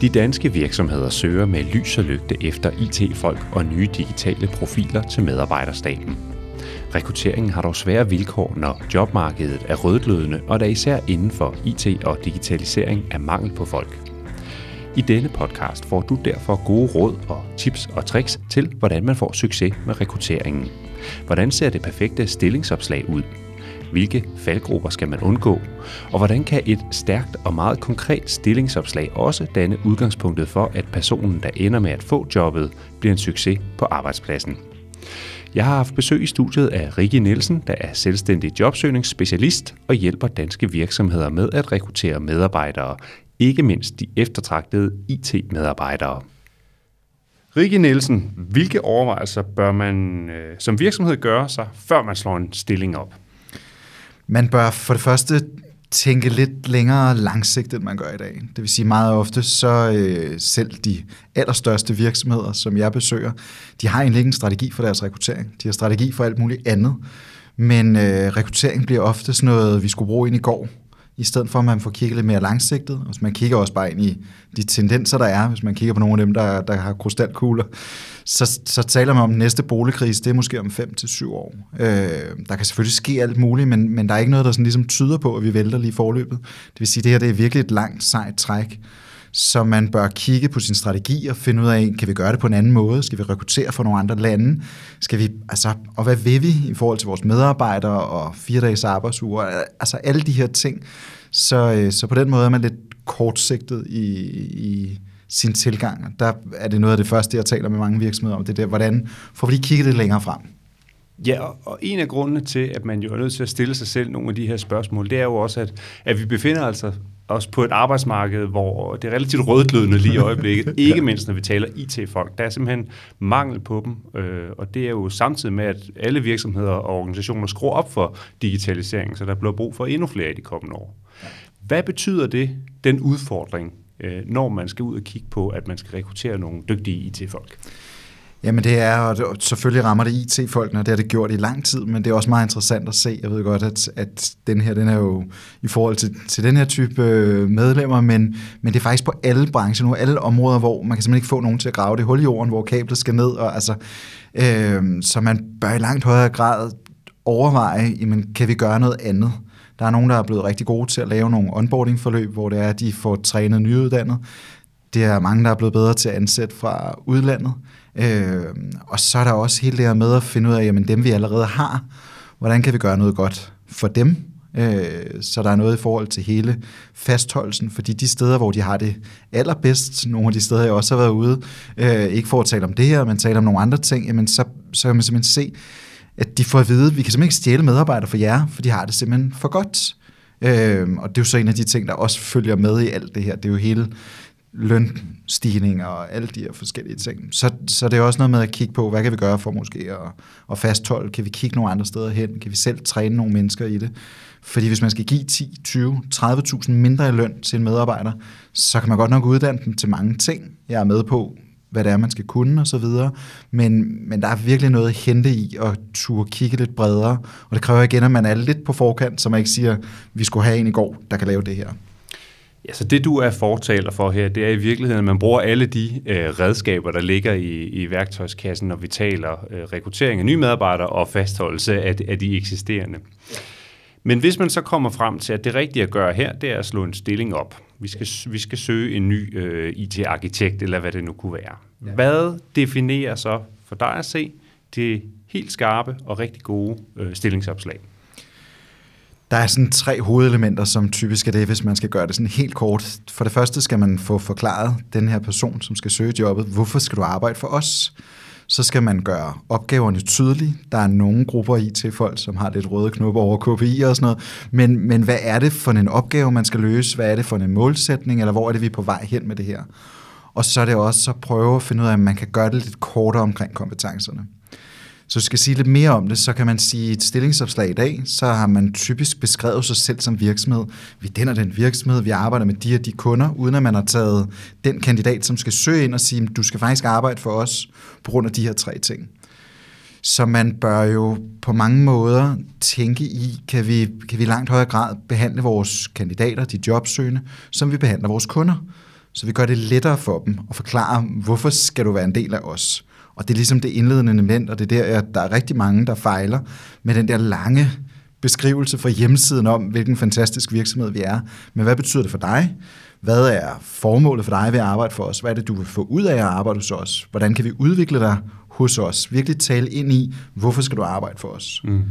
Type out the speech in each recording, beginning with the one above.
De danske virksomheder søger med lys og lygte efter IT-folk og nye digitale profiler til medarbejderstaben. Rekrutteringen har dog svære vilkår, når jobmarkedet er rødglødende, og der især inden for IT og digitalisering er mangel på folk. I denne podcast får du derfor gode råd og tips og tricks til, hvordan man får succes med rekrutteringen. Hvordan ser det perfekte stillingsopslag ud? Hvilke faldgrupper skal man undgå? Og hvordan kan et stærkt og meget konkret stillingsopslag også danne udgangspunktet for, at personen, der ender med at få jobbet, bliver en succes på arbejdspladsen? Jeg har haft besøg i studiet af Rikke Nielsen, der er selvstændig jobsøgningsspecialist og hjælper danske virksomheder med at rekruttere medarbejdere, ikke mindst de eftertragtede IT-medarbejdere. Rikke Nielsen, hvilke overvejelser bør man øh, som virksomhed gøre sig, før man slår en stilling op? Man bør for det første tænke lidt længere langsigtet, end man gør i dag. Det vil sige meget ofte, så øh, selv de allerstørste virksomheder, som jeg besøger, de har egentlig ikke en strategi for deres rekruttering. De har strategi for alt muligt andet. Men øh, rekruttering bliver ofte sådan noget, vi skulle bruge ind i går, i stedet for at man får kigget lidt mere langsigtet. Hvis man kigger også bare ind i de tendenser, der er, hvis man kigger på nogle af dem, der, der har krystalkugler, så, så taler man om den næste boligkrise, det er måske om 5 til syv år. Øh, der kan selvfølgelig ske alt muligt, men, men der er ikke noget, der sådan ligesom tyder på, at vi vælter lige forløbet. Det vil sige, at det her det er virkelig et langt, sejt træk, så man bør kigge på sin strategi og finde ud af, kan vi gøre det på en anden måde? Skal vi rekruttere fra nogle andre lande? Skal vi, altså, og hvad vil vi i forhold til vores medarbejdere og fire dages arbejdsuger? Altså alle de her ting. Så, øh, så på den måde er man lidt kortsigtet i, i sin tilgang. Der er det noget af det første, jeg taler med mange virksomheder om, det der, hvordan får vi lige kigget det længere frem? Ja, og en af grundene til, at man jo er nødt til at stille sig selv nogle af de her spørgsmål, det er jo også, at, at vi befinder altså os på et arbejdsmarked, hvor det er relativt rødglødende lige i øjeblikket, ikke mindst når vi taler IT-folk. Der er simpelthen mangel på dem, øh, og det er jo samtidig med, at alle virksomheder og organisationer skruer op for digitalisering, så der bliver brug for endnu flere i de kommende år. Hvad betyder det, den udfordring, øh, når man skal ud og kigge på, at man skal rekruttere nogle dygtige IT-folk? Jamen det er, og selvfølgelig rammer det IT-folkene, og det har det gjort i lang tid, men det er også meget interessant at se. Jeg ved godt, at, at den her, den er jo i forhold til, til den her type øh, medlemmer, men, men det er faktisk på alle brancher nu, alle områder, hvor man kan simpelthen ikke få nogen til at grave det hul i jorden, hvor kablet skal ned, og altså, øh, så man bør i langt højere grad overveje, jamen, kan vi gøre noget andet? Der er nogen, der er blevet rigtig gode til at lave nogle onboarding-forløb, hvor det er, at de får trænet nyuddannet. Det er mange, der er blevet bedre til at ansætte fra udlandet. Øh, og så er der også hele det her med at finde ud af, jamen dem vi allerede har, hvordan kan vi gøre noget godt for dem, øh, så der er noget i forhold til hele fastholdelsen, fordi de steder, hvor de har det allerbedst, nogle af de steder, jeg også har været ude, øh, ikke for at tale om det her, men tale om nogle andre ting, jamen så, så kan man simpelthen se, at de får at vide, at vi kan simpelthen ikke stjæle medarbejdere for jer, for de har det simpelthen for godt. Øh, og det er jo så en af de ting, der også følger med i alt det her. Det er jo hele lønstigninger og alle de her forskellige ting. Så, så det er også noget med at kigge på, hvad kan vi gøre for måske at, at fastholde? Kan vi kigge nogle andre steder hen? Kan vi selv træne nogle mennesker i det? Fordi hvis man skal give 10, 20, 30.000 mindre i løn til en medarbejder, så kan man godt nok uddanne dem til mange ting. Jeg er med på, hvad det er, man skal kunne osv., men, men der er virkelig noget at hente i at turde kigge lidt bredere, og det kræver igen, at man er lidt på forkant, så man ikke siger, vi skulle have en i går, der kan lave det her. Ja, så det du er fortaler for her, det er i virkeligheden, at man bruger alle de øh, redskaber, der ligger i, i værktøjskassen, når vi taler øh, rekruttering af nye medarbejdere og fastholdelse af, af de eksisterende. Men hvis man så kommer frem til, at det rigtige at gøre her, det er at slå en stilling op. Vi skal, vi skal søge en ny øh, IT-arkitekt, eller hvad det nu kunne være. Ja. Hvad definerer så for dig at se det helt skarpe og rigtig gode øh, stillingsopslag? Der er sådan tre hovedelementer, som typisk er det, hvis man skal gøre det sådan helt kort. For det første skal man få forklaret den her person, som skal søge jobbet, hvorfor skal du arbejde for os? Så skal man gøre opgaverne tydelige. Der er nogle grupper i til folk, som har lidt røde knopper over KPI og sådan noget. Men, men hvad er det for en opgave, man skal løse? Hvad er det for en målsætning? Eller hvor er det, vi er på vej hen med det her? Og så er det også at prøve at finde ud af, at man kan gøre det lidt kortere omkring kompetencerne. Så skal sige lidt mere om det, så kan man sige, et stillingsopslag i dag, så har man typisk beskrevet sig selv som virksomhed. Vi den den virksomhed, vi arbejder med de og de kunder, uden at man har taget den kandidat, som skal søge ind og sige, du skal faktisk arbejde for os på grund af de her tre ting. Så man bør jo på mange måder tænke i, kan vi, kan vi i langt højere grad behandle vores kandidater, de jobsøgende, som vi behandler vores kunder. Så vi gør det lettere for dem at forklare, hvorfor skal du være en del af os. Og det er ligesom det indledende element, og det er der, at der er rigtig mange, der fejler med den der lange beskrivelse fra hjemmesiden om, hvilken fantastisk virksomhed vi er. Men hvad betyder det for dig? Hvad er formålet for dig ved at arbejde for os? Hvad er det, du vil få ud af at arbejde hos os? Hvordan kan vi udvikle dig hos os? Virkelig tale ind i, hvorfor skal du arbejde for os? Mm.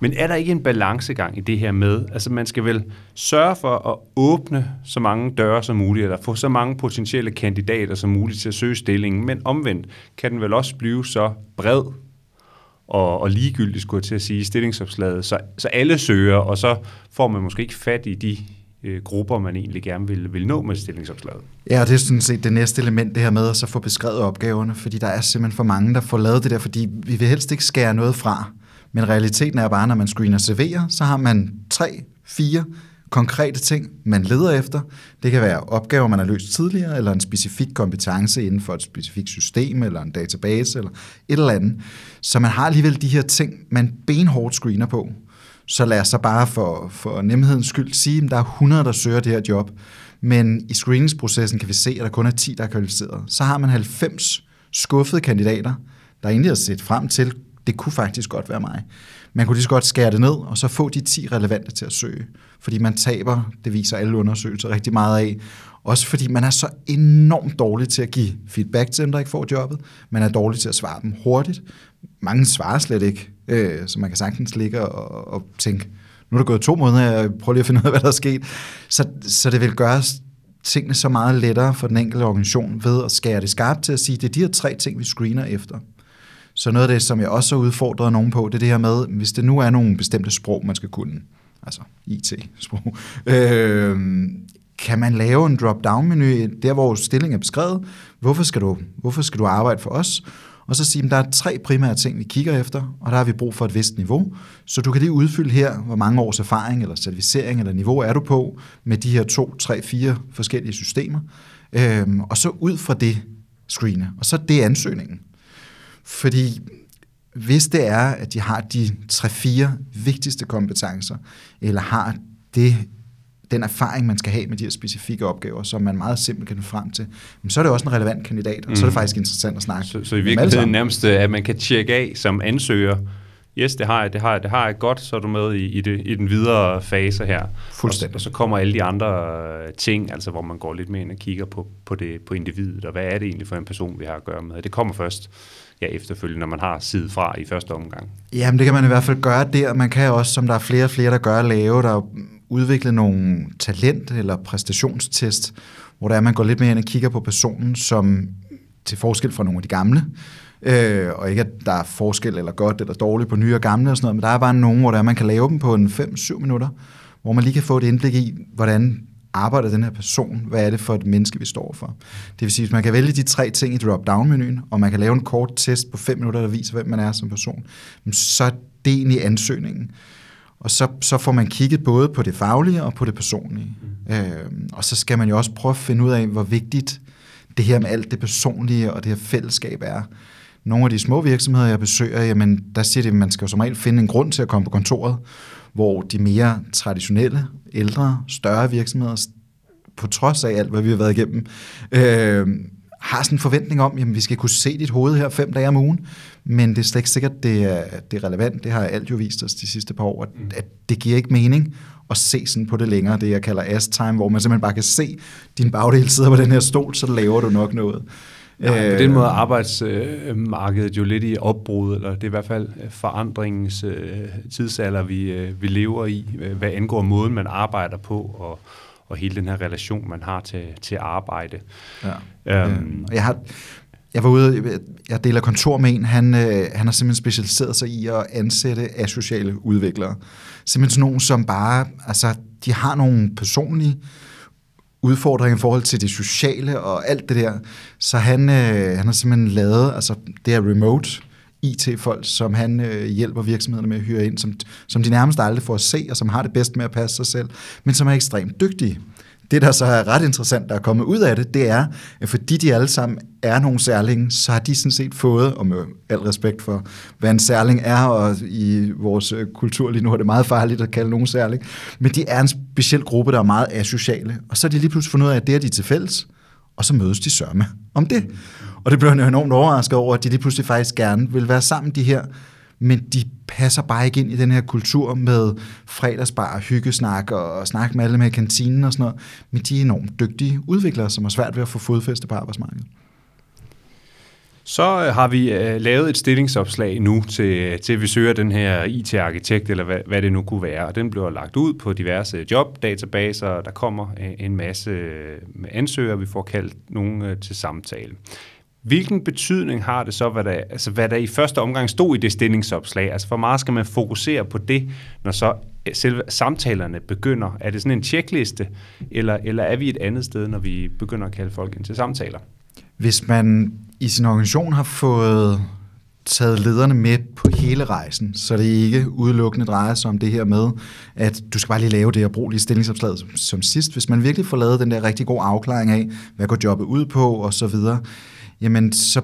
Men er der ikke en balancegang i det her med, altså man skal vel sørge for at åbne så mange døre som muligt, eller få så mange potentielle kandidater som muligt til at søge stillingen, men omvendt kan den vel også blive så bred og, og ligegyldigt, skulle jeg til at sige, stillingsopslaget, så, så alle søger, og så får man måske ikke fat i de øh, grupper, man egentlig gerne vil, vil nå med stillingsopslaget. Ja, det er sådan set det næste element, det her med at så få beskrevet opgaverne, fordi der er simpelthen for mange, der får lavet det der, fordi vi vil helst ikke skære noget fra. Men realiteten er bare, når man screener CV'er, så har man tre, fire konkrete ting, man leder efter. Det kan være opgaver, man har løst tidligere, eller en specifik kompetence inden for et specifikt system, eller en database, eller et eller andet. Så man har alligevel de her ting, man benhårdt screener på. Så lad os så bare for, for nemhedens skyld sige, at der er 100, der søger det her job, men i screeningsprocessen kan vi se, at der kun er 10, der er kvalificeret. Så har man 90 skuffede kandidater, der egentlig har set frem til, det kunne faktisk godt være mig. Man kunne lige så godt skære det ned, og så få de 10 relevante til at søge. Fordi man taber, det viser alle undersøgelser rigtig meget af. Også fordi man er så enormt dårlig til at give feedback til dem, der ikke får jobbet. Man er dårlig til at svare dem hurtigt. Mange svarer slet ikke, øh, så man kan sagtens ligge og, og tænke, nu er der gået to måneder, jeg prøver lige at finde ud af, hvad der er sket. Så, så det vil gøre tingene så meget lettere for den enkelte organisation ved at skære det skarpt til at sige, det er de her tre ting, vi screener efter. Så noget af det, som jeg også har udfordret nogen på, det er det her med, hvis det nu er nogle bestemte sprog, man skal kunne, altså IT-sprog, øh, kan man lave en drop-down-menu, der hvor stillingen er beskrevet, hvorfor skal, du, hvorfor skal du arbejde for os? Og så sige, at der er tre primære ting, vi kigger efter, og der har vi brug for et vist niveau. Så du kan lige udfylde her, hvor mange års erfaring, eller certificering, eller niveau er du på, med de her to, tre, fire forskellige systemer. Øhm, og så ud fra det screene, og så det ansøgningen. Fordi hvis det er, at de har de tre-fire vigtigste kompetencer, eller har det, den erfaring, man skal have med de her specifikke opgaver, som man meget simpelt kan frem til, så er det også en relevant kandidat, og mm. så er det mhm. faktisk interessant at snakke Så, så i virkeligheden nærmest, at man kan tjekke af som ansøger, yes, det har jeg, det har jeg, det har jeg godt, så er du med i, i, det, i den videre fase her. Fuldstændig. Og, og så kommer alle de andre ting, altså hvor man går lidt mere ind og kigger på, på, det, på individet, og hvad er det egentlig for en person, vi har at gøre med. Det kommer først ja, efterfølgende, når man har sidet fra i første omgang. Jamen, det kan man i hvert fald gøre der. Man kan også, som der er flere og flere, der gør, lave, der udvikle nogle talent- eller præstationstest, hvor der er, man går lidt mere ind og kigger på personen, som til forskel fra nogle af de gamle, øh, Øh, og ikke at der er forskel eller godt eller dårligt på nye og gamle og sådan noget, men der er bare nogen, hvor der er, man kan lave dem på en 5-7 minutter, hvor man lige kan få et indblik i, hvordan arbejder den her person? Hvad er det for et menneske, vi står for? Det vil sige, at man kan vælge de tre ting i drop-down-menuen, og man kan lave en kort test på 5 minutter, der viser, hvem man er som person. Så er det egentlig ansøgningen. Og så, så får man kigget både på det faglige og på det personlige. Mm. Øh, og så skal man jo også prøve at finde ud af, hvor vigtigt det her med alt det personlige og det her fællesskab er. Nogle af de små virksomheder, jeg besøger, jamen, der siger de, at man skal jo som regel finde en grund til at komme på kontoret, hvor de mere traditionelle, ældre, større virksomheder, på trods af alt, hvad vi har været igennem, øh, har sådan en forventning om, at vi skal kunne se dit hoved her fem dage om ugen, men det er slet ikke sikkert, det er, det er relevant. Det har alt jo vist os de sidste par år, at, mm. at det giver ikke mening at se sådan på det længere, det jeg kalder as-time, hvor man simpelthen bare kan se din bagdel sidder på den her stol, så laver du nok noget. Ja, på den måde er arbejdsmarkedet jo lidt i opbrud, eller det er i hvert fald forandringens øh, tidsalder, vi, øh, vi lever i, hvad angår måden, man arbejder på, og, og hele den her relation, man har til, til arbejde. Ja. Øhm, jeg har jeg var ude, jeg deler kontor med en, han, øh, han har simpelthen specialiseret sig i at ansætte asociale udviklere. Simpelthen sådan nogen, som bare, altså, de har nogle personlige udfordringer i forhold til det sociale og alt det der. Så han, øh, han har simpelthen lavet, altså det her remote, IT-folk, som han øh, hjælper virksomhederne med at hyre ind, som, som de nærmest aldrig får at se, og som har det bedst med at passe sig selv, men som er ekstremt dygtige. Det, der så er ret interessant, der er kommet ud af det, det er, at fordi de alle sammen er nogle særlinge, så har de sådan set fået, og med al respekt for, hvad en særling er, og i vores øh, kultur lige nu er det meget farligt at kalde nogen særling, men de er en speciel gruppe, der er meget asociale, og så har de lige pludselig fundet ud af, at det er de til fælles, og så mødes de sørme om det. Og det blev jeg enormt overrasket over, at de lige pludselig faktisk gerne vil være sammen, de her men de passer bare ikke ind i den her kultur med fredagsbar, hyggesnak og snak med alle med kantinen og sådan noget. Men de er enormt dygtige udviklere, som har svært ved at få fodfæste på arbejdsmarkedet. Så øh, har vi øh, lavet et stillingsopslag nu til, øh, til vi søger den her IT-arkitekt, eller hvad, hvad det nu kunne være. Og den bliver lagt ud på diverse jobdatabaser, der kommer en masse ansøgere, vi får kaldt nogen til samtale. Hvilken betydning har det så, hvad der, altså, hvad der i første omgang stod i det stillingsopslag? Altså, hvor meget skal man fokusere på det, når så eh, selve samtalerne begynder? Er det sådan en tjekliste, eller, eller er vi et andet sted, når vi begynder at kalde folk ind til samtaler? Hvis man i sin organisation har fået taget lederne med på hele rejsen, så det ikke udelukkende drejer sig om det her med, at du skal bare lige lave det og bruge lige stillingsopslaget som, som sidst. Hvis man virkelig får lavet den der rigtig gode afklaring af, hvad går jobbet ud på og så videre, jamen så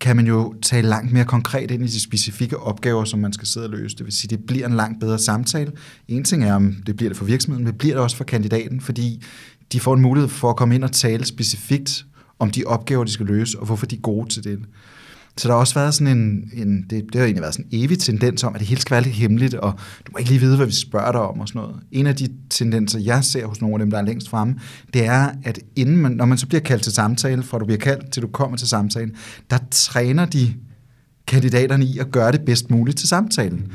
kan man jo tale langt mere konkret ind i de specifikke opgaver, som man skal sidde og løse. Det vil sige, det bliver en langt bedre samtale. En ting er, om det bliver det for virksomheden, men det bliver det også for kandidaten, fordi de får en mulighed for at komme ind og tale specifikt om de opgaver, de skal løse, og hvorfor de er gode til det. Så der har også været sådan en, en det, det har egentlig været sådan en evig tendens om, at det hele skal være lidt hemmeligt, og du må ikke lige vide, hvad vi spørger dig om og sådan noget. En af de tendenser, jeg ser hos nogle af dem, der er længst fremme, det er, at inden man, når man så bliver kaldt til samtale, fra du bliver kaldt til du kommer til samtalen, der træner de kandidaterne i at gøre det bedst muligt til samtalen.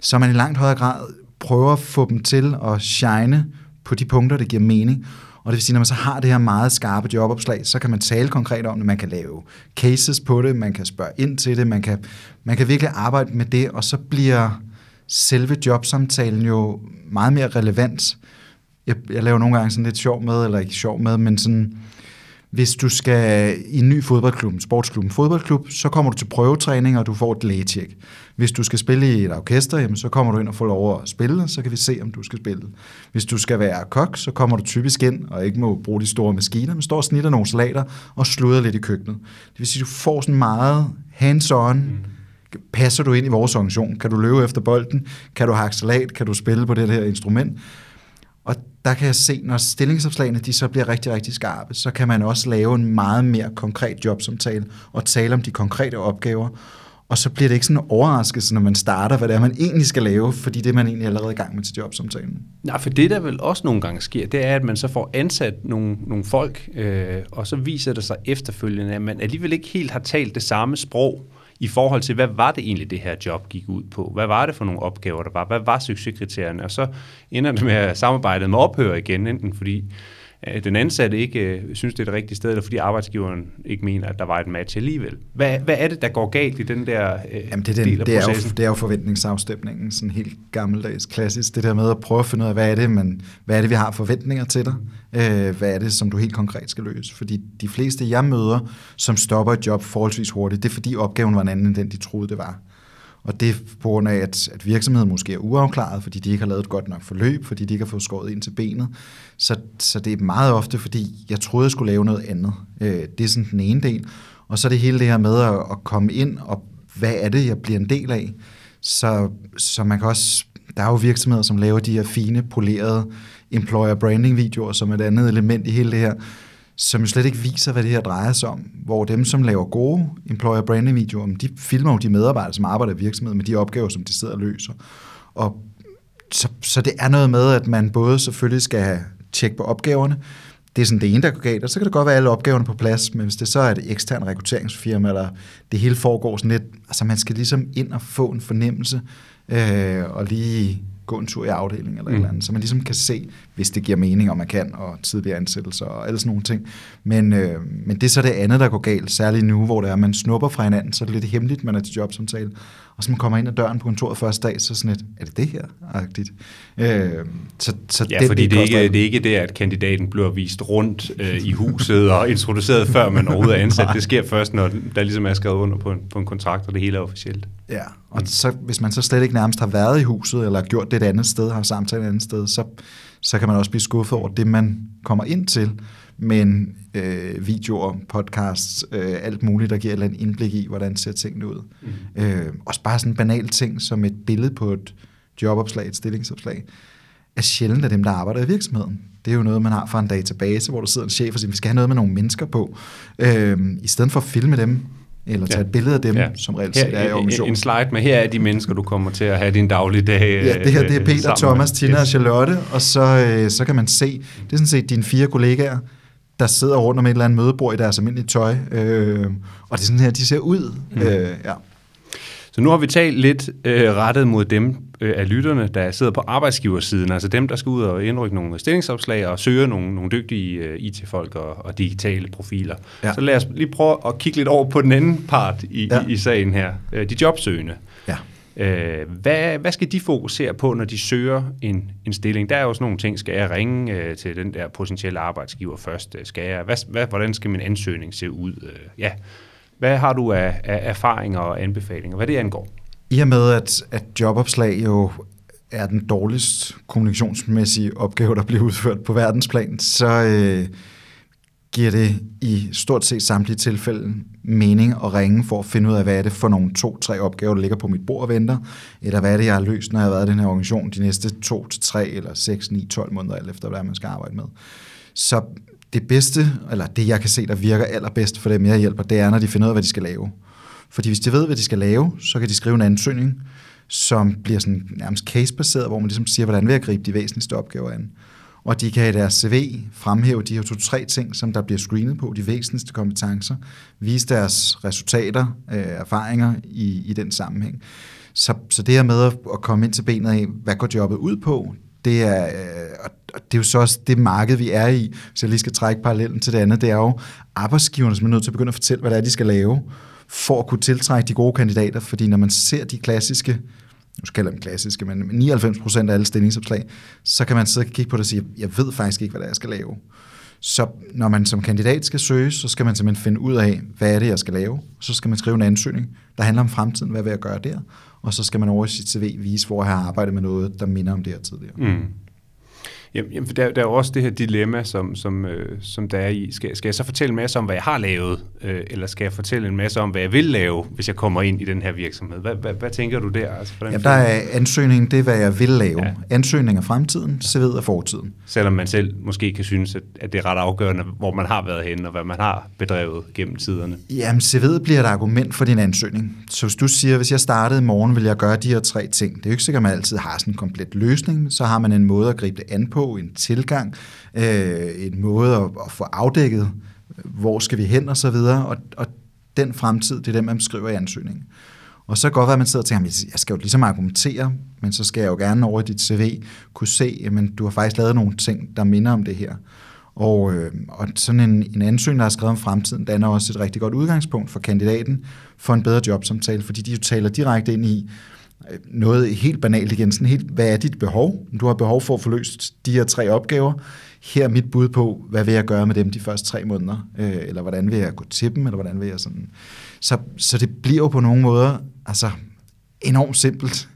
Så man i langt højere grad prøver at få dem til at shine på de punkter, der giver mening. Og det vil sige, når man så har det her meget skarpe jobopslag, så kan man tale konkret om det, man kan lave cases på det, man kan spørge ind til det, man kan, man kan virkelig arbejde med det, og så bliver selve jobsamtalen jo meget mere relevant. Jeg, jeg laver nogle gange sådan lidt sjov med, eller ikke sjov med, men sådan, hvis du skal i en ny fodboldklub, en sportsklub, en fodboldklub, så kommer du til prøvetræning, og du får et lægetjek. Hvis du skal spille i et orkester, jamen, så kommer du ind og får lov at spille, så kan vi se, om du skal spille. Hvis du skal være kok, så kommer du typisk ind, og ikke må bruge de store maskiner, men står og snitter nogle salater og sluder lidt i køkkenet. Det vil sige, du får sådan meget hands-on, passer du ind i vores organisation? Kan du løbe efter bolden? Kan du hakke salat? Kan du spille på det her instrument? Der kan jeg se, når stillingsopslagene de så bliver rigtig, rigtig skarpe, så kan man også lave en meget mere konkret jobsamtale og tale om de konkrete opgaver. Og så bliver det ikke sådan en overraskelse, når man starter, hvad det er, man egentlig skal lave, fordi det er man egentlig allerede i gang med til jobsamtalen. Nej, for det der vel også nogle gange sker, det er, at man så får ansat nogle, nogle folk, øh, og så viser det sig efterfølgende, at man alligevel ikke helt har talt det samme sprog, i forhold til, hvad var det egentlig, det her job gik ud på? Hvad var det for nogle opgaver, der var? Hvad var succeskriterierne? Og så ender det med at samarbejdet med ophøre igen, enten fordi den ansatte ikke øh, synes, det er det rigtige sted, eller fordi arbejdsgiveren ikke mener, at der var et match alligevel. Hvad, hvad er det, der går galt i den der øh, Jamen det er den, del af det er, jo, det er jo forventningsafstemningen, sådan helt gammeldags klassisk. Det der med at prøve at finde ud af, hvad er det, men, hvad er det vi har forventninger til dig? Øh, hvad er det, som du helt konkret skal løse? Fordi de fleste, jeg møder, som stopper et job forholdsvis hurtigt, det er fordi opgaven var en anden, end den de troede, det var. Og det er på grund af, at, at virksomheden måske er uafklaret, fordi de ikke har lavet et godt nok forløb, fordi de ikke har fået skåret ind til benet. Så, så det er meget ofte, fordi jeg troede, jeg skulle lave noget andet. Øh, det er sådan den ene del. Og så er det hele det her med at, at komme ind, og hvad er det, jeg bliver en del af? Så, så man kan også, der er jo virksomheder, som laver de her fine, polerede employer branding videoer, som er et andet element i hele det her som jo slet ikke viser, hvad det her drejer sig om. Hvor dem, som laver gode employer branding videoer, de filmer jo de medarbejdere, som arbejder i virksomheden med de opgaver, som de sidder og løser. Og så, så det er noget med, at man både selvfølgelig skal tjekke på opgaverne, det er sådan det ene, der går galt, og så kan det godt være alle opgaverne på plads, men hvis det så er et ekstern rekrutteringsfirma, eller det hele foregår sådan lidt, altså man skal ligesom ind og få en fornemmelse, øh, og lige gå en tur i afdelingen eller mm. et eller andet, så man ligesom kan se, hvis det giver mening, om man kan, og tidligere ansættelser og alle sådan nogle ting. Men, øh, men det er så det andet, der går galt, særligt nu, hvor det er, man snupper fra hinanden, så er det lidt hemmeligt, man er til jobsamtale, og så man kommer ind ad døren på kontoret første dag, så sådan et, er det det her? Agtigt. Øh, så, så ja, det, fordi det, det, ikke, det er ikke det, at kandidaten bliver vist rundt øh, i huset og introduceret, før man overhovedet er ansat. Det sker først, når der ligesom er skrevet under på en, på en kontrakt, og det hele er officielt. Ja, og mm. så, hvis man så slet ikke nærmest har været i huset, eller gjort det et andet sted, har samtalt et andet sted, så, så kan man også blive skuffet over det, man kommer ind til. Men øh, videoer, podcasts, øh, alt muligt, der giver et eller andet indblik i, hvordan ser tingene ud. Mm. Øh, også bare sådan en banal ting, som et billede på et jobopslag, et stillingsopslag, er sjældent af dem, der arbejder i virksomheden. Det er jo noget, man har fra en database, hvor der sidder en chef og siger, vi skal have noget med nogle mennesker på. Øh, I stedet for at filme dem, eller tage ja. et billede af dem, ja. som reelt set er i organisationen. En slide med, her er de mennesker, du kommer til at have din daglige dag Ja, det her det er Peter, Thomas, Tina yes. og Charlotte, og så, øh, så kan man se, det er sådan set dine fire kollegaer, der sidder rundt om et eller andet mødebord i deres almindelige tøj, øh, og det er sådan her, de ser ud. Mm. Øh, ja. Så nu har vi talt lidt øh, rettet mod dem øh, af lytterne, der sidder på arbejdsgiversiden, altså dem, der skal ud og indrykke nogle stillingsopslag og søge nogle, nogle dygtige øh, IT-folk og, og digitale profiler. Ja. Så lad os lige prøve at kigge lidt over på den anden part i, ja. i, i sagen her, øh, de jobsøgende. Ja. Øh, hvad, hvad skal de fokusere på, når de søger en, en stilling? Der er jo sådan nogle ting. Skal jeg ringe øh, til den der potentielle arbejdsgiver først? Øh, skal jeg, hvad, hvad, hvordan skal min ansøgning se ud? Øh, ja. Hvad har du af, af erfaringer og anbefalinger, hvad det angår? I og med, at, at jobopslag jo er den dårligst kommunikationsmæssige opgave, der bliver udført på verdensplan, så øh, giver det i stort set samtlige tilfælde mening at ringe for at finde ud af, hvad er det for nogle to-tre opgaver, der ligger på mit bord og venter, eller hvad er det, jeg har løst, når jeg har været i den her organisation de næste to til tre eller seks, ni, 12 måneder, alt efter hvad man skal arbejde med. Så det bedste, eller det jeg kan se, der virker allerbedst for dem, jeg hjælper, det er, når de finder ud af, hvad de skal lave. Fordi hvis de ved, hvad de skal lave, så kan de skrive en ansøgning, som bliver sådan nærmest casebaseret, hvor man ligesom siger, hvordan vil jeg gribe de væsentligste opgaver an. Og de kan i deres CV fremhæve de her to-tre ting, som der bliver screenet på, de væsentligste kompetencer, vise deres resultater, øh, erfaringer i, i den sammenhæng. Så, så det her med at, komme ind til benet af, hvad går jobbet ud på, det er, øh, og det er jo så også det marked, vi er i, hvis jeg lige skal trække parallellen til det andet, det er jo arbejdsgiverne, som er nødt til at begynde at fortælle, hvad det er, de skal lave, for at kunne tiltrække de gode kandidater, fordi når man ser de klassiske, nu skal jeg dem klassiske, men 99% af alle stillingsopslag, så kan man sidde og kigge på det og sige, jeg ved faktisk ikke, hvad det er, jeg skal lave. Så når man som kandidat skal søge, så skal man simpelthen finde ud af, hvad er det, jeg skal lave. Så skal man skrive en ansøgning, der handler om fremtiden, hvad vil jeg gøre der. Og så skal man over i sit CV vise, hvor jeg har arbejdet med noget, der minder om det her tidligere. Mm. Jamen, der, der er jo også det her dilemma, som, som, øh, som der er i. Skal, skal jeg så fortælle en masse om, hvad jeg har lavet, øh, eller skal jeg fortælle en masse om, hvad jeg vil lave, hvis jeg kommer ind i den her virksomhed? Hvad, hvad, hvad tænker du der? Altså, for den Jamen, der er ansøgningen, det er, hvad jeg vil lave. Ja. Ansøgning af fremtiden, CV'et af fortiden. Selvom man selv måske kan synes, at, at det er ret afgørende, hvor man har været henne, og hvad man har bedrevet gennem tiderne. Jamen, CV'et bliver et argument for din ansøgning. Så hvis du siger, hvis jeg startede i morgen, vil jeg gøre de her tre ting. Det er jo ikke sikkert, at man altid har sådan en komplet løsning. Så har man en måde at gribe det an på, en tilgang, øh, en måde at, at få afdækket, hvor skal vi hen og så videre, og, og den fremtid, det er den, man skriver i ansøgningen. Og så kan godt være, at man sidder og tænker, jeg skal jo ligesom argumentere, men så skal jeg jo gerne over i dit CV kunne se, at du har faktisk lavet nogle ting, der minder om det her. Og, øh, og sådan en, en ansøgning, der er skrevet om fremtiden, danner også et rigtig godt udgangspunkt for kandidaten for en bedre jobsamtale, fordi de jo taler direkte ind i, noget helt banalt igen, sådan helt, hvad er dit behov? Du har behov for at få løst de her tre opgaver. Her er mit bud på, hvad vil jeg gøre med dem de første tre måneder? Øh, eller hvordan vil jeg gå til dem? Eller hvordan vil jeg sådan... Så, så det bliver jo på nogle måder altså, enormt simpelt.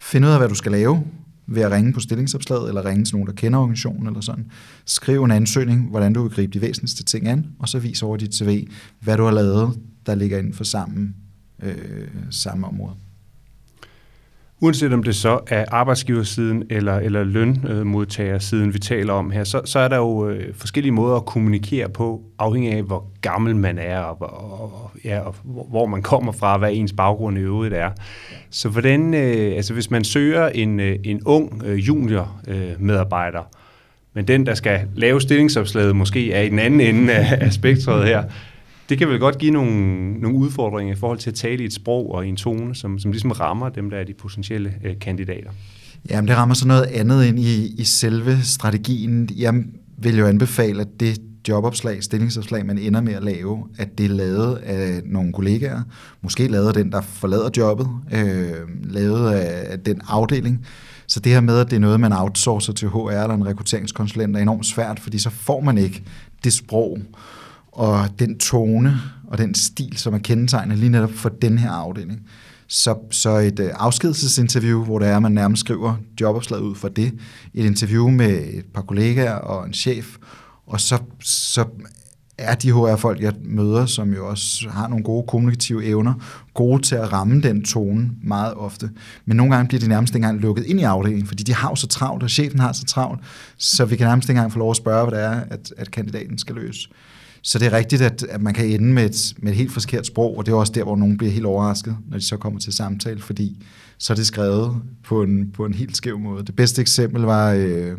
Find ud af, hvad du skal lave ved at ringe på stillingsopslaget, eller ringe til nogen, der kender organisationen, eller sådan. Skriv en ansøgning, hvordan du vil gribe de væsentligste ting an, og så vis over dit CV, hvad du har lavet, der ligger inden for samme, øh, samme område. Uanset om det så er arbejdsgiversiden eller, eller lønmodtagersiden, vi taler om her, så, så er der jo øh, forskellige måder at kommunikere på, afhængig af, hvor gammel man er, og, og, og, ja, og hvor man kommer fra, hvad ens baggrund i øvrigt er. Så hvordan, øh, altså hvis man søger en, øh, en ung øh, junior øh, medarbejder, men den, der skal lave stillingsopslaget, måske er i den anden ende af, af spektret her, det kan vel godt give nogle, nogle udfordringer i forhold til at tale i et sprog og i en tone, som, som ligesom rammer dem, der er de potentielle øh, kandidater. Jamen, det rammer så noget andet ind i, i selve strategien. Jeg vil jo anbefale, at det jobopslag, stillingsopslag, man ender med at lave, at det er lavet af nogle kollegaer, måske lavet af den, der forlader jobbet, øh, lavet af den afdeling. Så det her med, at det er noget, man outsourcer til HR eller en rekrutteringskonsulent, er enormt svært, fordi så får man ikke det sprog og den tone og den stil, som er kendetegnet lige netop for den her afdeling. Så, så et øh, afskedelsesinterview, hvor det er, at man nærmest skriver jobopslaget ud for det. Et interview med et par kollegaer og en chef, og så, så er de HR-folk, jeg møder, som jo også har nogle gode kommunikative evner, gode til at ramme den tone meget ofte. Men nogle gange bliver de nærmest ikke engang lukket ind i afdelingen, fordi de har jo så travlt, og chefen har så travlt, så vi kan nærmest ikke engang få lov at spørge, hvad det er, at, at kandidaten skal løse. Så det er rigtigt, at, at man kan ende med et, med et helt forkert sprog, og det er også der, hvor nogen bliver helt overrasket, når de så kommer til samtale, fordi så er det skrevet på en, på en helt skæv måde. Det bedste eksempel var... Øh,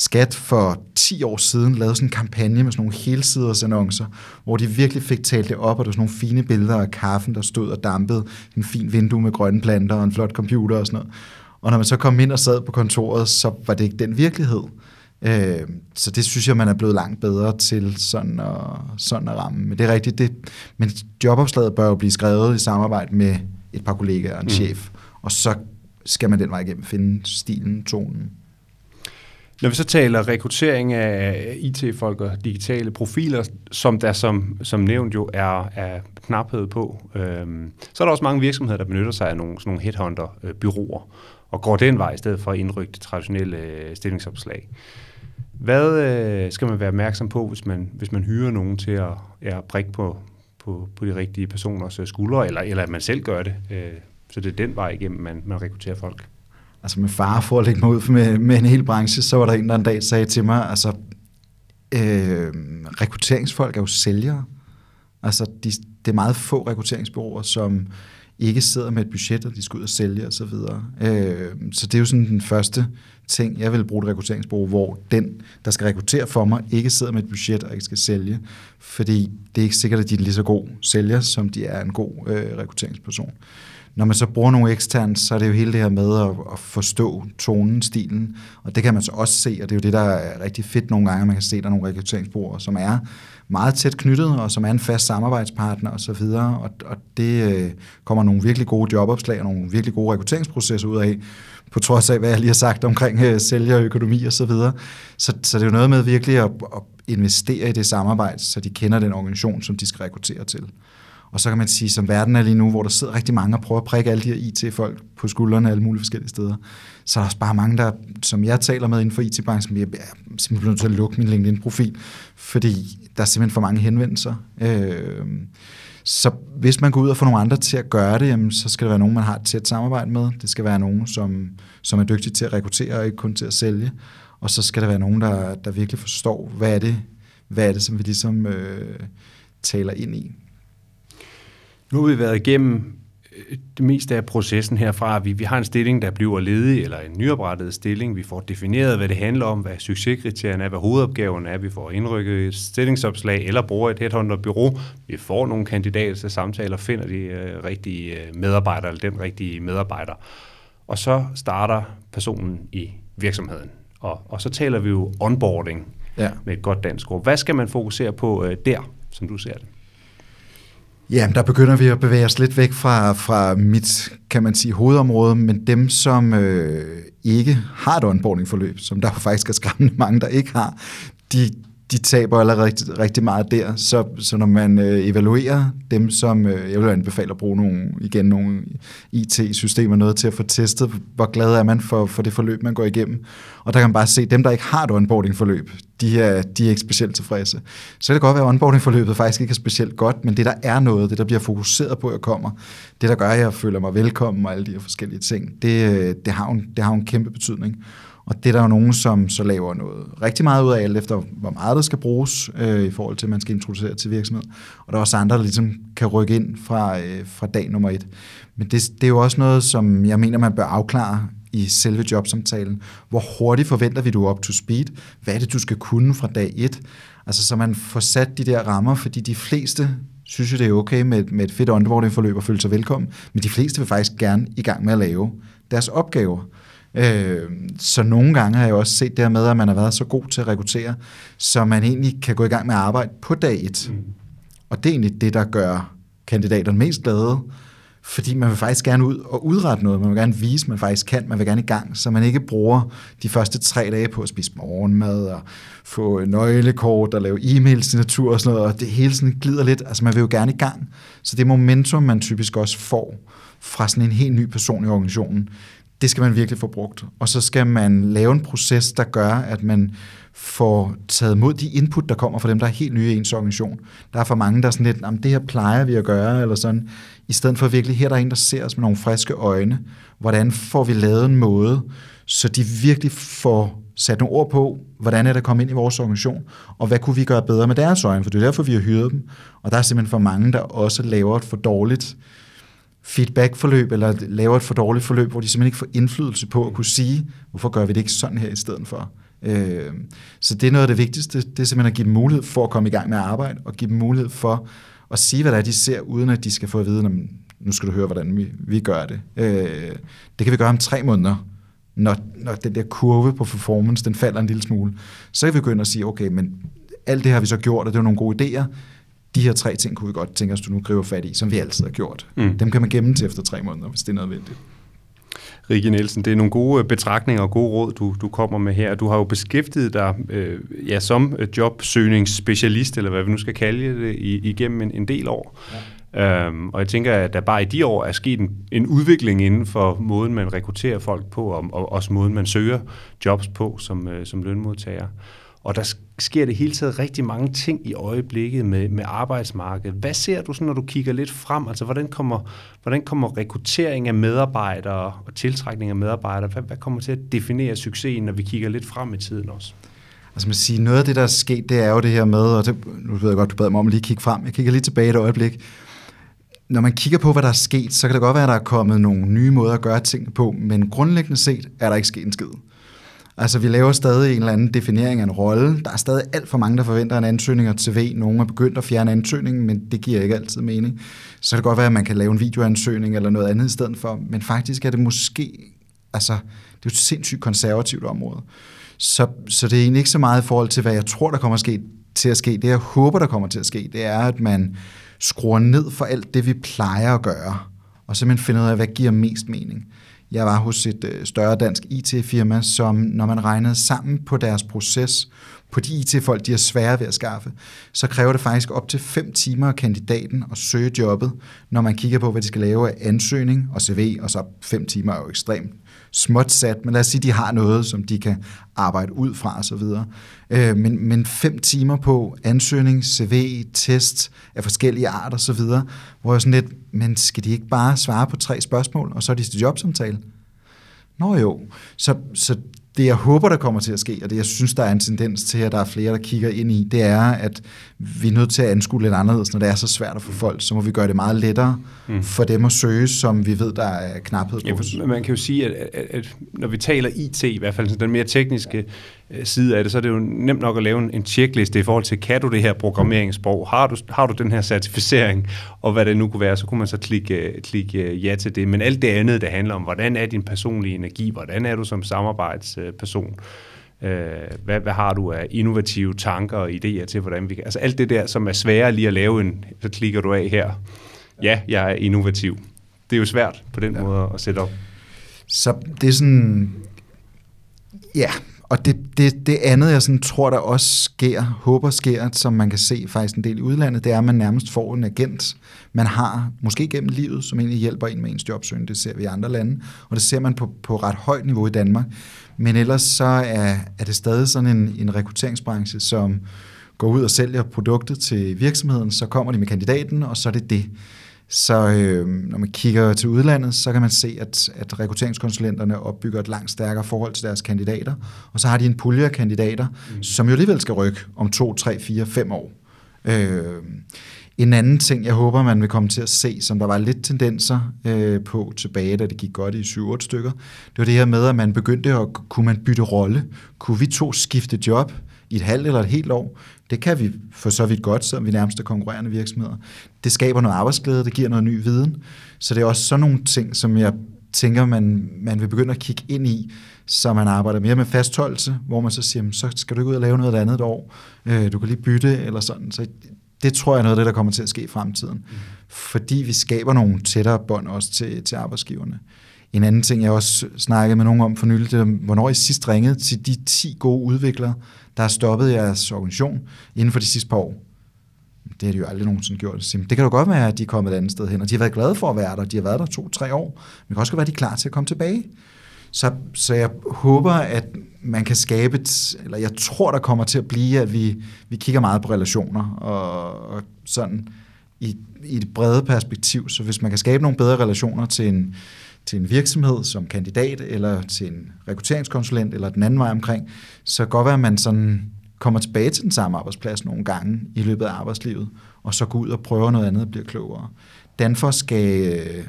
Skat for 10 år siden lavede sådan en kampagne med sådan nogle helsiders annoncer, hvor de virkelig fik talt det op, og der var sådan nogle fine billeder af kaffen, der stod og dampede, en fin vindue med grønne planter og en flot computer og sådan noget. Og når man så kom ind og sad på kontoret, så var det ikke den virkelighed. Øh, så det synes jeg, man er blevet langt bedre til sådan at, sådan at ramme. Men det er rigtigt, det, men jobopslaget bør jo blive skrevet i samarbejde med et par kollegaer og en mm. chef, og så skal man den vej igennem finde stilen, tonen. Når vi så taler rekruttering af IT-folk og digitale profiler, som der som, som nævnt jo er, er knaphed på, øhm, så er der også mange virksomheder, der benytter sig af nogle, sådan nogle headhunter-byråer og går den vej i stedet for at indrykke det traditionelle øh, stillingsopslag. Hvad øh, skal man være opmærksom på, hvis man, hvis man hyrer nogen til at ja, prikke på, på, på de rigtige personers øh, skuldre, eller, eller at man selv gør det? Øh, så det er den vej igennem, man, man rekrutterer folk altså med far for at lægge mig ud med, med en hel branche, så var der en, der en dag sagde til mig, altså øh, rekrutteringsfolk er jo sælgere. Altså de, det er meget få rekrutteringsbyråer, som ikke sidder med et budget, og de skal ud og sælge osv. Så, videre. øh, så det er jo sådan den første ting, jeg vil bruge et rekrutteringsbureau, hvor den, der skal rekruttere for mig, ikke sidder med et budget og ikke skal sælge. Fordi det er ikke sikkert, at de er lige så god sælger, som de er en god øh, rekrutteringsperson. Når man så bruger nogle eksterne, så er det jo hele det her med at, at forstå tonen, stilen, og det kan man så også se, og det er jo det, der er rigtig fedt nogle gange, man kan se, at der er nogle rekrutteringsbrugere, som er meget tæt knyttet, og som er en fast samarbejdspartner osv., og, og det øh, kommer nogle virkelig gode jobopslag og nogle virkelig gode rekrutteringsprocesser ud af, på trods af, hvad jeg lige har sagt omkring øh, sælgerøkonomi og så videre. Så, så det er jo noget med virkelig at, at investere i det samarbejde, så de kender den organisation, som de skal rekruttere til. Og så kan man sige, som verden er lige nu, hvor der sidder rigtig mange og prøver at prikke alle de her IT-folk på skuldrene alle mulige forskellige steder, så er der også bare mange, der, som jeg taler med inden for IT-branchen, jeg er simpelthen nødt til at lukke min LinkedIn-profil, fordi der er simpelthen for mange henvendelser. Øh, så hvis man går ud og får nogle andre til at gøre det, jamen, så skal det være nogen, man har et tæt samarbejde med. Det skal være nogen, som, som er dygtig til at rekruttere og ikke kun til at sælge. Og så skal der være nogen, der, der virkelig forstår, hvad er det, hvad er det som vi ligesom øh, taler ind i. Nu har vi været igennem øh, det meste af processen herfra. Vi, vi har en stilling, der bliver ledig, eller en nyoprettet stilling. Vi får defineret, hvad det handler om, hvad succeskriterierne er, hvad hovedopgaven er. Vi får indrykket et stillingsopslag eller bruger et headhunter-bureau. Vi får nogle kandidater til samtaler, finder de uh, rigtige øh, medarbejdere, eller den rigtige medarbejder. Og så starter personen i virksomheden. Og, og så taler vi jo onboarding ja. med et godt dansk ord. Hvad skal man fokusere på uh, der, som du ser det? Ja, der begynder vi at bevæge os lidt væk fra, fra mit, kan man sige, hovedområde, men dem, som øh, ikke har et onboarding-forløb, som der faktisk er skræmmende mange, der ikke har, de, de taber allerede rigtig, rigtig meget der. Så, så når man øh, evaluerer dem, som øh, jeg vil anbefale at bruge nogle, igen nogle IT-systemer, noget til at få testet, hvor glad er man for, for det forløb, man går igennem. Og der kan man bare se, dem, der ikke har et onboarding-forløb, de er, de er ikke specielt tilfredse. Så kan det godt være, at onboarding-forløbet faktisk ikke er specielt godt, men det, der er noget, det, der bliver fokuseret på, at jeg kommer, det, der gør, at jeg føler mig velkommen og alle de her forskellige ting, det, øh, det, har, en, det har en kæmpe betydning. Og det er der jo nogen, som så laver noget rigtig meget ud af, alt efter hvor meget der skal bruges øh, i forhold til, at man skal introducere til virksomhed. Og der er også andre, der ligesom kan rykke ind fra, øh, fra dag nummer et. Men det, det er jo også noget, som jeg mener, man bør afklare i selve jobsamtalen. Hvor hurtigt forventer vi, du er up to speed? Hvad er det, du skal kunne fra dag et? Altså, så man får sat de der rammer, fordi de fleste synes jo, det er okay med, med et fedt onboarding-forløb og føle sig velkommen, men de fleste vil faktisk gerne i gang med at lave deres opgaver. Øh, så nogle gange har jeg også set det med, at man har været så god til at rekruttere, så man egentlig kan gå i gang med at arbejde på dag et. Mm. Og det er egentlig det, der gør kandidaterne mest glade, fordi man vil faktisk gerne ud og udrette noget. Man vil gerne vise, at man faktisk kan. Man vil gerne i gang, så man ikke bruger de første tre dage på at spise morgenmad og få nøglekort og lave e-mail-signatur og sådan noget, og det hele sådan glider lidt. Altså man vil jo gerne i gang. Så det momentum, man typisk også får fra sådan en helt ny person i organisationen, det skal man virkelig få brugt. Og så skal man lave en proces, der gør, at man får taget mod de input, der kommer fra dem, der er helt nye i ens organisation. Der er for mange, der er sådan lidt, det her plejer vi at gøre, eller sådan, i stedet for virkelig, her der er en, der ser os med nogle friske øjne. Hvordan får vi lavet en måde, så de virkelig får sat nogle ord på, hvordan er det kommet ind i vores organisation, og hvad kunne vi gøre bedre med deres øjne, for det er derfor, vi har hyret dem. Og der er simpelthen for mange, der også laver et for dårligt feedback-forløb, eller laver et for dårligt forløb, hvor de simpelthen ikke får indflydelse på at kunne sige, hvorfor gør vi det ikke sådan her i stedet for. Øh, så det er noget af det vigtigste, det er simpelthen at give dem mulighed for at komme i gang med at arbejde, og give dem mulighed for at sige, hvad det er, de ser, uden at de skal få at vide, nu skal du høre, hvordan vi, vi gør det. Øh, det kan vi gøre om tre måneder, når, når den der kurve på performance, den falder en lille smule. Så kan vi begynde at sige, okay, men alt det har vi så gjort, og det er nogle gode idéer. De her tre ting kunne vi godt tænke os, du nu griber fat i, som vi altid har gjort. Mm. Dem kan man gemme til efter tre måneder, hvis det er nødvendigt. Rikke Nielsen. Det er nogle gode betragtninger og gode råd, du, du kommer med her. Du har jo beskæftiget dig øh, ja, som jobsøgningsspecialist, eller hvad vi nu skal kalde det, igennem en, en del år. Ja. Øhm, og jeg tænker, at der bare i de år er sket en, en udvikling inden for måden, man rekrutterer folk på, og, og også måden, man søger jobs på som, øh, som lønmodtager. Og der sker det hele taget rigtig mange ting i øjeblikket med, med arbejdsmarkedet. Hvad ser du, sådan, når du kigger lidt frem? Altså, hvordan kommer, hvordan kommer rekruttering af medarbejdere og tiltrækning af medarbejdere, hvad, hvad kommer til at definere succesen, når vi kigger lidt frem i tiden også? Altså man siger, noget af det, der er sket, det er jo det her med, og det, nu ved jeg godt, du bad mig om at lige kigge frem. Jeg kigger lige tilbage et øjeblik. Når man kigger på, hvad der er sket, så kan det godt være, at der er kommet nogle nye måder at gøre ting på, men grundlæggende set er der ikke sket en skid. Altså, vi laver stadig en eller anden definering af en rolle. Der er stadig alt for mange, der forventer en ansøgning og CV. Nogle er begyndt at fjerne ansøgningen, men det giver ikke altid mening. Så kan det godt være, at man kan lave en videoansøgning eller noget andet i stedet for. Men faktisk er det måske... Altså, det er jo et sindssygt konservativt område. Så, så det er egentlig ikke så meget i forhold til, hvad jeg tror, der kommer at ske, til at ske. Det, jeg håber, der kommer til at ske, det er, at man skruer ned for alt det, vi plejer at gøre, og simpelthen finder ud af, hvad giver mest mening. Jeg var hos et øh, større dansk IT-firma, som når man regnede sammen på deres proces, på de IT-folk, de er svære ved at skaffe, så kræver det faktisk op til 5 timer af kandidaten at søge jobbet, når man kigger på, hvad de skal lave af ansøgning og CV, og så 5 timer er jo ekstremt småt sat, men lad os sige, de har noget, som de kan arbejde ud fra osv. Øh, men, men fem timer på ansøgning, CV, test af forskellige arter osv., hvor jeg sådan lidt, men skal de ikke bare svare på tre spørgsmål, og så er de til jobsamtale? Nå jo, så, så det jeg håber, der kommer til at ske, og det jeg synes, der er en tendens til, at der er flere, der kigger ind i, det er, at vi er nødt til at anskue lidt anderledes, når det er så svært at få folk, så må vi gøre det meget lettere mm. for dem at søge, som vi ved, der er knaphed på. Ja, man kan jo sige, at, at, at når vi taler IT, i hvert fald den mere tekniske side af det, så er det jo nemt nok at lave en, en checkliste i forhold til, kan du det her programmeringssprog? Har du, har du den her certificering? Og hvad det nu kunne være, så kunne man så klikke, klikke ja til det. Men alt det andet, det handler om, hvordan er din personlige energi? Hvordan er du som samarbejdsperson? Øh, hvad, hvad har du af innovative tanker og idéer til, hvordan vi kan... Altså alt det der, som er sværere lige at lave en... Så klikker du af her. Ja, jeg er innovativ. Det er jo svært på den ja. måde at sætte op. Så det er sådan... Ja, og det, det, det andet, jeg sådan tror, der også sker, håber sker, som man kan se faktisk en del i udlandet, det er, at man nærmest får en agent, man har måske gennem livet, som egentlig hjælper en med ens jobsøgning. Det ser vi i andre lande, og det ser man på, på ret højt niveau i Danmark. Men ellers så er, er det stadig sådan en, en rekrutteringsbranche, som går ud og sælger produktet til virksomheden, så kommer de med kandidaten, og så er det det. Så øh, når man kigger til udlandet, så kan man se, at, at rekrutteringskonsulenterne opbygger et langt stærkere forhold til deres kandidater, og så har de en pulje af kandidater, mm. som jo alligevel skal rykke om to, tre, fire, fem år. Øh, en anden ting, jeg håber, man vil komme til at se, som der var lidt tendenser øh, på tilbage, da det gik godt i 7-8 stykker, det var det her med, at man begyndte at, kunne man bytte rolle? Kunne vi to skifte job i et halvt eller et helt år? Det kan vi for så vidt godt, selvom vi nærmest er konkurrerende virksomheder. Det skaber noget arbejdsglæde, det giver noget ny viden. Så det er også sådan nogle ting, som jeg tænker, man, man vil begynde at kigge ind i, så man arbejder mere med fastholdelse, hvor man så siger, så skal du ikke ud og lave noget andet et år, øh, du kan lige bytte eller sådan. Så det tror jeg er noget af det, der kommer til at ske i fremtiden. Mm. Fordi vi skaber nogle tættere bånd også til, til arbejdsgiverne. En anden ting, jeg også snakkede med nogen om for nylig, det er, hvornår I sidst ringede til de 10 gode udviklere, der har stoppet jeres organisation inden for de sidste par år. Det har de jo aldrig nogensinde gjort. Det kan jo godt være, at de er kommet et andet sted hen, og de har været glade for at være der. De har været der to-tre år. Men det kan også være, at de er klar til at komme tilbage. Så, så jeg håber, at man kan skabe, et, eller jeg tror, der kommer til at blive, at vi, vi kigger meget på relationer, og, og sådan i, i et brede perspektiv. Så hvis man kan skabe nogle bedre relationer til en, til en virksomhed som kandidat, eller til en rekrutteringskonsulent, eller den anden vej omkring, så godt være, at man sådan kommer tilbage til den samme arbejdsplads nogle gange i løbet af arbejdslivet, og så går ud og prøver noget andet og bliver klogere. Danfoss skal, øh,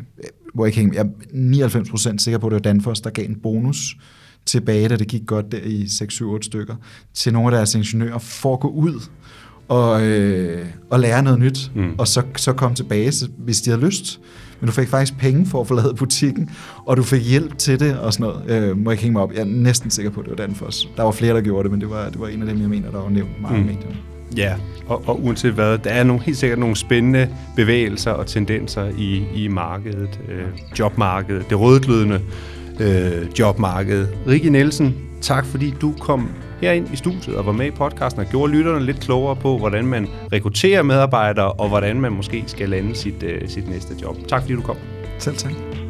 hvor jeg, jeg er 99% sikker på, at det var Danfoss, der gav en bonus tilbage, da det gik godt der i 6-7-8 stykker, til nogle af deres ingeniører for at gå ud og, øh, og lære noget nyt, mm. og så, så komme tilbage, hvis de havde lyst. Men du fik faktisk penge for at forlade butikken, og du fik hjælp til det og sådan noget. Øh, må jeg hænge mig op? Jeg er næsten sikker på, at det var Danfoss. Der var flere, der gjorde det, men det var, det var en af dem, jeg mener, der var nævnt meget mm. i medierne. Ja, og, og uanset hvad, der er nogle, helt sikkert nogle spændende bevægelser og tendenser i, i markedet, øh, jobmarkedet, det rødglødende øh, jobmarked. Rikke Nielsen, tak fordi du kom herind i studiet og var med i podcasten og gjorde lytterne lidt klogere på, hvordan man rekrutterer medarbejdere og hvordan man måske skal lande sit, øh, sit næste job. Tak fordi du kom. Selv tak.